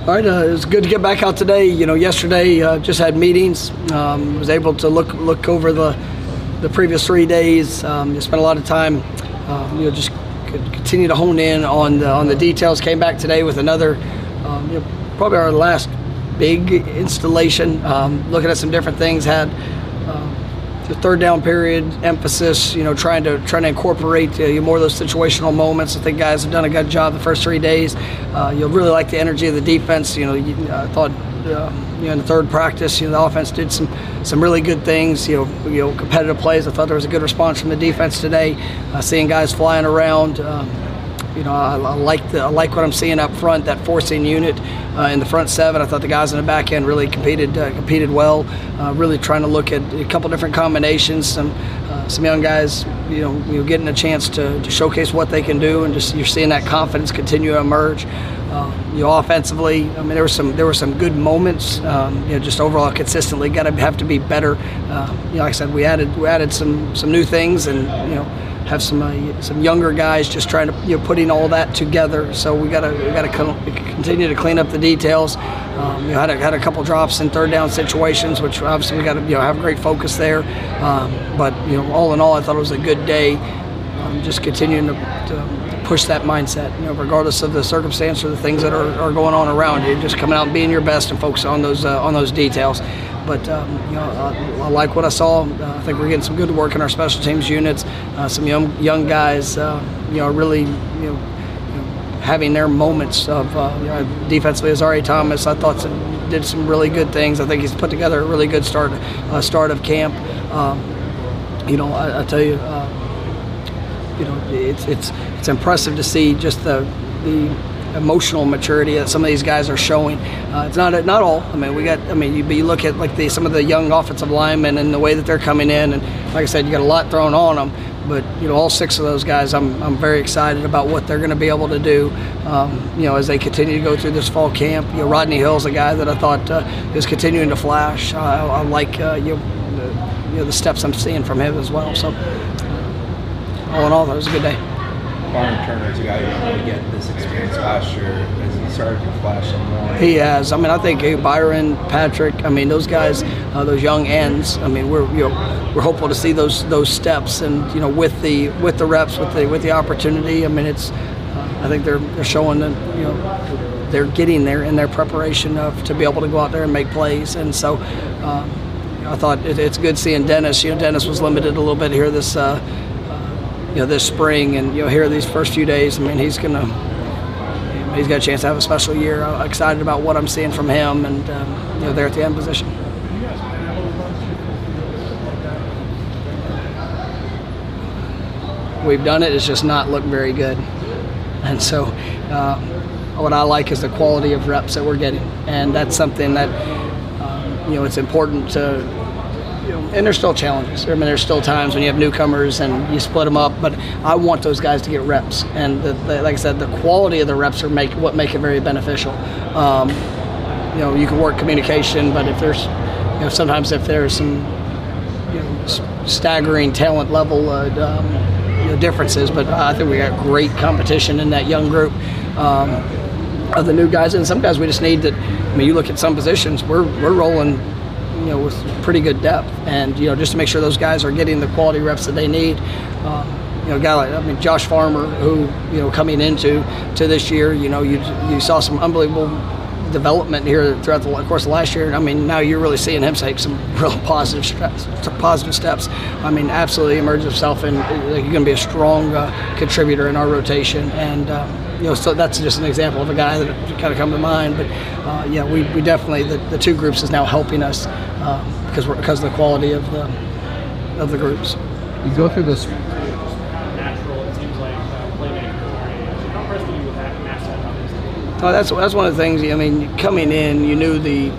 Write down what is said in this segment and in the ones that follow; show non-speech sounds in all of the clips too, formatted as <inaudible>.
All right, uh, it was good to get back out today. You know, yesterday uh, just had meetings. Um, was able to look look over the the previous three days. Um, spent a lot of time. Um, you know, just continue to hone in on the on the details. Came back today with another, um, you know, probably our last big installation. Um, looking at some different things. Had the third down period emphasis. You know, trying to trying to incorporate uh, more of those situational moments. I think guys have done a good job the first three days. Uh, you'll really like the energy of the defense. You know, I thought. Uh, you know, in the third practice, you know, the offense did some some really good things. You know, you know, competitive plays. I thought there was a good response from the defense today. Uh, seeing guys flying around. Um, you know, I, I like the I like what I'm seeing up front. That forcing unit uh, in the front seven. I thought the guys in the back end really competed uh, competed well. Uh, really trying to look at a couple different combinations. Some uh, some young guys, you know, you getting a chance to, to showcase what they can do, and just you're seeing that confidence continue to emerge. Uh, you know, offensively, I mean, there were some there were some good moments. Um, you know, just overall consistently, got to have to be better. Uh, you know, like I said, we added we added some some new things, and you know, have some uh, some younger guys just trying to you know putting all that together. So we got to we got to continue to clean up the details. Um, you know, had a, had a couple drops in third down situations, which obviously we got to you know have great focus there. Um, but you know, all in all, I thought it was a good day. Um, just continuing to, to push that mindset, you know, regardless of the circumstance or the things that are, are going on around you. Just coming out and being your best and focus on those uh, on those details. But um, you know, I, I, like what I saw. Uh, I think we're getting some good work in our special teams units. Uh, some young young guys, uh, you know, really, you know, having their moments of uh, you know, defensively. As Ari Thomas, I thought some, did some really good things. I think he's put together a really good start uh, start of camp. Um, you know, I, I tell you you know, it's it's it's impressive to see just the the emotional maturity that some of these guys are showing. Uh, it's not not all. I mean, we got. I mean, you, you look at like the some of the young offensive linemen and the way that they're coming in, and like I said, you got a lot thrown on them. But you know, all six of those guys, I'm I'm very excited about what they're going to be able to do. Um, you know, as they continue to go through this fall camp. You know, Rodney Hill's a guy that I thought uh, is continuing to flash. I, I like uh, you, know, you know the steps I'm seeing from him as well. So all in all, that was a good day. Byron Turner is a guy who really get this experience last year as he started to flash some more. He has. I mean, I think Byron, Patrick. I mean, those guys, uh, those young ends. I mean, we're you know we're hopeful to see those those steps and you know with the with the reps with the with the opportunity. I mean, it's. Uh, I think they're they're showing that you know they're getting there in their preparation of to be able to go out there and make plays. And so. Uh, I thought it, it's good seeing Dennis. You know, Dennis was limited a little bit here this uh, you know this spring and you know here these first few days. I mean, he's gonna he's got a chance to have a special year. I'm excited about what I'm seeing from him and um, you know there at the end position. We've done it. It's just not looked very good, and so uh, what I like is the quality of reps that we're getting, and that's something that um, you know it's important to. And there's still challenges. I mean, there's still times when you have newcomers and you split them up. But I want those guys to get reps, and the, the, like I said, the quality of the reps are make what make it very beneficial. Um, you know, you can work communication, but if there's, you know, sometimes if there's some, you know, staggering talent level uh, um, you know, differences, but I think we got great competition in that young group. Um, of the new guys, and some guys we just need to. I mean, you look at some positions, we're we're rolling, you know, with pretty good depth, and you know, just to make sure those guys are getting the quality reps that they need. Um, you know, a guy like I mean Josh Farmer, who you know coming into to this year, you know, you you saw some unbelievable development here throughout the course of last year. I mean, now you're really seeing him take some <laughs> real positive steps. Positive steps. I mean, absolutely emerged himself, and he's going to be a strong uh, contributor in our rotation. And um, you know, so that's just an example of a guy that kind of come to mind. But uh, yeah, we, we definitely the, the two groups is now helping us because we're, because of the quality of the of the groups. You go through this natural, it seems like, uh, playmaker. How impressed were you with that Max obviously? Oh, that's that's one of the things. I mean, coming in, you knew the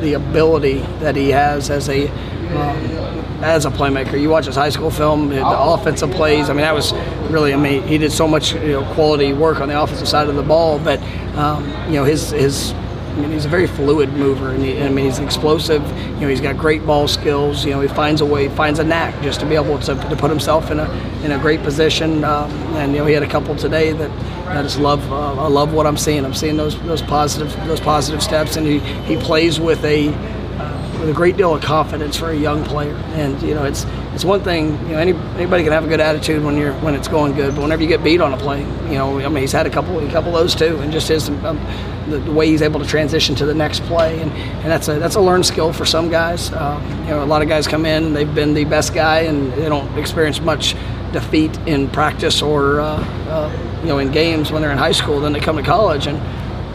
the ability that he has as a um, as a playmaker. You watch his high school film, the offensive plays. I mean, that was really. I mean, he did so much you know, quality work on the offensive side of the ball, but um, you know his his. I mean, he's a very fluid mover, and he, I mean, he's explosive. You know, he's got great ball skills. You know, he finds a way, finds a knack just to be able to, to put himself in a in a great position. Um, and you know, he had a couple today that I just love. Uh, I love what I'm seeing. I'm seeing those those positive those positive steps, and he, he plays with a uh, with a great deal of confidence for a young player. And you know, it's it's one thing. You know, any, anybody can have a good attitude when you're when it's going good, but whenever you get beat on a play, you know, I mean, he's had a couple a couple of those too, and just his um, the, the way he's able to transition to the next play, and, and that's a that's a learned skill for some guys. Uh, you know, a lot of guys come in, they've been the best guy, and they don't experience much defeat in practice or uh, uh, you know in games when they're in high school. Then they come to college, and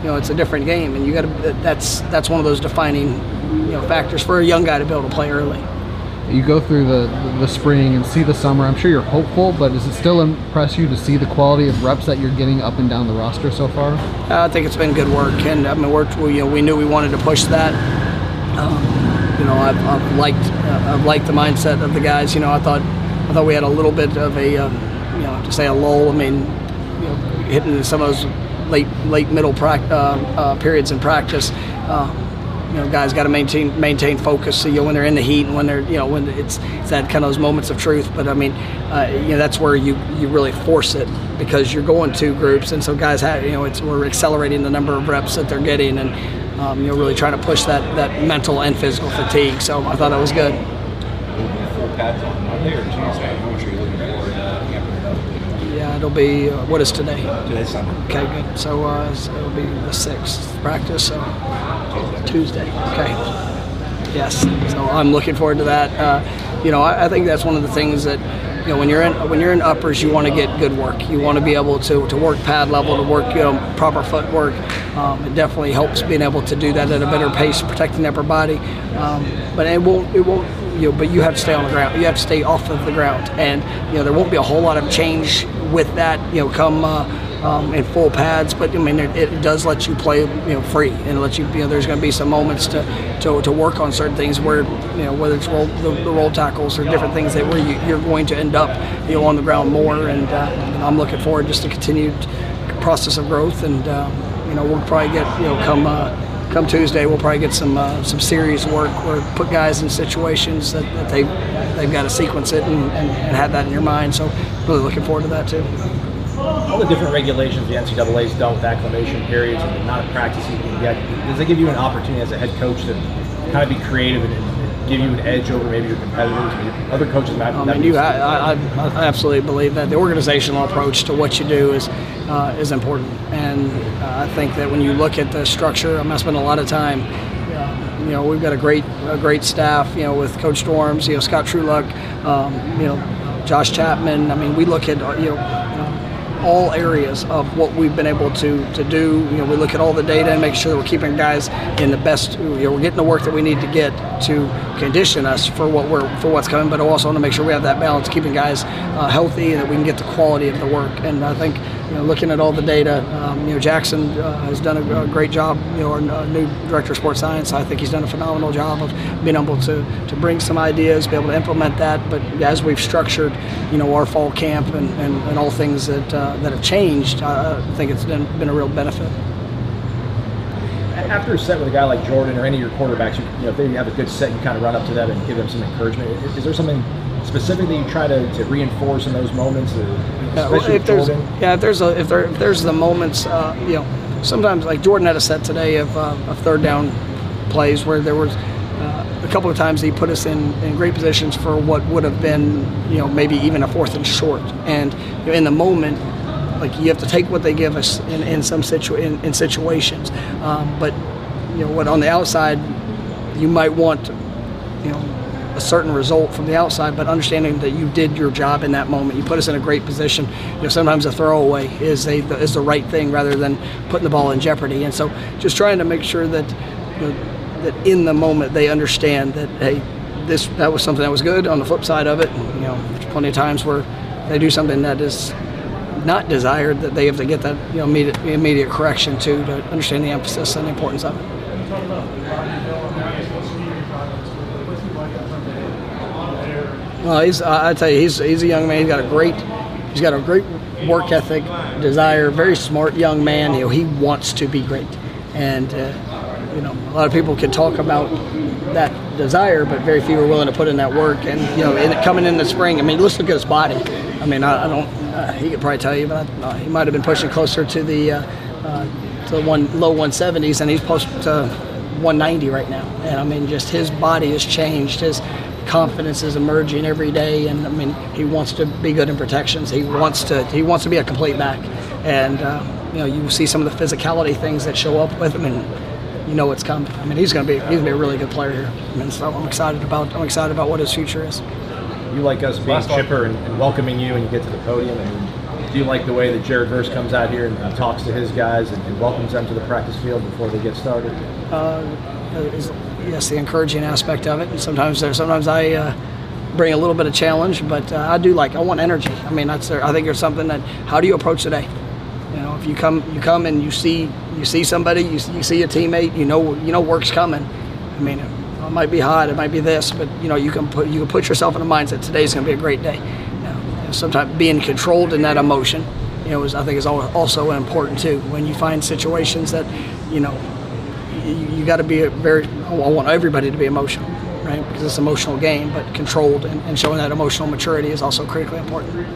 you know it's a different game, and you got to that's that's one of those defining you know factors for a young guy to be able to play early. You go through the the spring and see the summer. I'm sure you're hopeful, but does it still impress you to see the quality of reps that you're getting up and down the roster so far? Uh, I think it's been good work, and I mean, worked. We, you know, we knew we wanted to push that. Um, you know, I've, I've liked uh, I've liked the mindset of the guys. You know, I thought I thought we had a little bit of a um, you know to say a lull. I mean, you know, hitting some of those late late middle prac- uh, uh, periods in practice. You know, guys got to maintain maintain focus. So, you know, when they're in the heat and when they're, you know, when it's, it's that kind of those moments of truth. But I mean, uh, you know, that's where you you really force it because you're going two groups, and so guys have, you know, it's we're accelerating the number of reps that they're getting, and um, you know, really trying to push that that mental and physical fatigue. So I thought that was good. Full pads on Monday or Tuesday? How much are you looking forward to looking after Yeah, it'll be uh, what is today? Today's Sunday. Okay, good. So, uh, so it'll be the sixth practice. So Tuesday. Okay. Yes. So I'm looking forward to that. Uh, you know, I, I think that's one of the things that you know when you're in when you're in uppers, you want to get good work. You want to be able to to work pad level, to work you know proper footwork. Um, it definitely helps being able to do that at a better pace, protecting the upper body. Um, but it won't it won't you know, but you have to stay on the ground. You have to stay off of the ground, and you know there won't be a whole lot of change with that. You know, come uh, um, in full pads, but I mean it, it does let you play you know free and let you you know there's going to be some moments to, to, to work on certain things where you know whether it's roll, the, the roll tackles or different things that where you, you're going to end up you know on the ground more, and uh, I'm looking forward just to continued process of growth, and um, you know we'll probably get you know come. Uh, come Tuesday, we'll probably get some uh, some serious work where put guys in situations that, that they they've got to sequence it and, and, and have that in your mind. So really looking forward to that too. All the different regulations the NCAA's dealt with acclimation periods and the amount of practice you can get, does it give you an opportunity as a head coach to kind of be creative and, and give you an edge over maybe your competitors? Other coaches might I mean, you, I, I, I absolutely believe that the organizational approach to what you do is uh, is important, and uh, I think that when you look at the structure, I'm gonna spend a lot of time. Uh, you know, we've got a great a great staff. You know, with Coach Storms, you know, Scott Trueluck, um, you know, Josh Chapman. I mean, we look at you know all areas of what we've been able to to do. You know, we look at all the data and make sure that we're keeping guys in the best. You know, we're getting the work that we need to get to condition us for what we're for what's coming, but also want to make sure we have that balance, keeping guys uh, healthy, and that we can get the quality of the work. And I think you know, looking at all the data, um, you know, Jackson uh, has done a, a, great job. You know, our uh, new director of sports science, I think he's done a phenomenal job of being able to, to bring some ideas, be able to implement that. But as we've structured, you know, our fall camp and, and, and all things that uh, that have changed, I think it's been, been a real benefit. After a set with a guy like Jordan or any of your quarterbacks, you, you know, if they have a good set, you kind of run up to them and give them some encouragement. Is, is there something specifically you try to, to reinforce in those moments? Yeah, well, if there's, yeah, if there's a, if there if there's the moments, uh, you know, sometimes like Jordan had a set today of, uh, of third down plays where there was uh, a couple of times he put us in, in great positions for what would have been, you know, maybe even a fourth and short. And you know, in the moment, like you have to take what they give us in, in some situ in, in situations. Um, but you know what on the outside, you might want, a certain result from the outside, but understanding that you did your job in that moment. You put us in a great position. You know, sometimes a throwaway is a is the right thing rather than putting the ball in jeopardy. And so, just trying to make sure that you know, that in the moment they understand that hey, this that was something that was good. On the flip side of it, you know, there's plenty of times where they do something that is not desired that they have to get that you know immediate, immediate correction to to understand the emphasis and the importance of it. Well, he's I tell you, he's he's a young man. He's got a great he's got a great work ethic, desire, very smart young man. You know, he wants to be great, and uh, you know, a lot of people can talk about that desire, but very few are willing to put in that work. And you know, in, coming in the spring, I mean, let's look at his body. I mean, I, I don't. Uh, he could probably tell you, but I, uh, he might have been pushing closer to the uh, uh, to the one low 170s, and he's close to 190 right now. And I mean, just his body has changed. His confidence is emerging every day, and I mean, he wants to be good in protections. He wants to he wants to be a complete back, and uh, you know, you see some of the physicality things that show up with him, and you know what's coming. I mean, he's going to be he's going to be a really good player here. I mean, so I'm excited about I'm excited about what his future is. You like us being chipper and, and welcoming you when you get to the podium, and do you like the way that Jared Verse comes out here and, and talks to his guys and, and, welcomes them to the practice field before they get started? Uh, yes, the encouraging aspect of it. And sometimes sometimes I uh, bring a little bit of challenge, but uh, I do like. I want energy. I mean, that's. I think there's something that. How do you approach today? You know, if you come, you come and you see, you see somebody, you, you see a teammate, you know, you know, work's coming. I mean, it might be hot, it might be this, but you know, you can put you can put yourself in a mindset. Today's going to be a great day. You know, sometimes being controlled in that emotion, you know, is, I think is also important too. When you find situations that, you know, you, you got to be very. I want everybody to be emotional, right? Because it's an emotional game, but controlled and, and showing that emotional maturity is also critically important.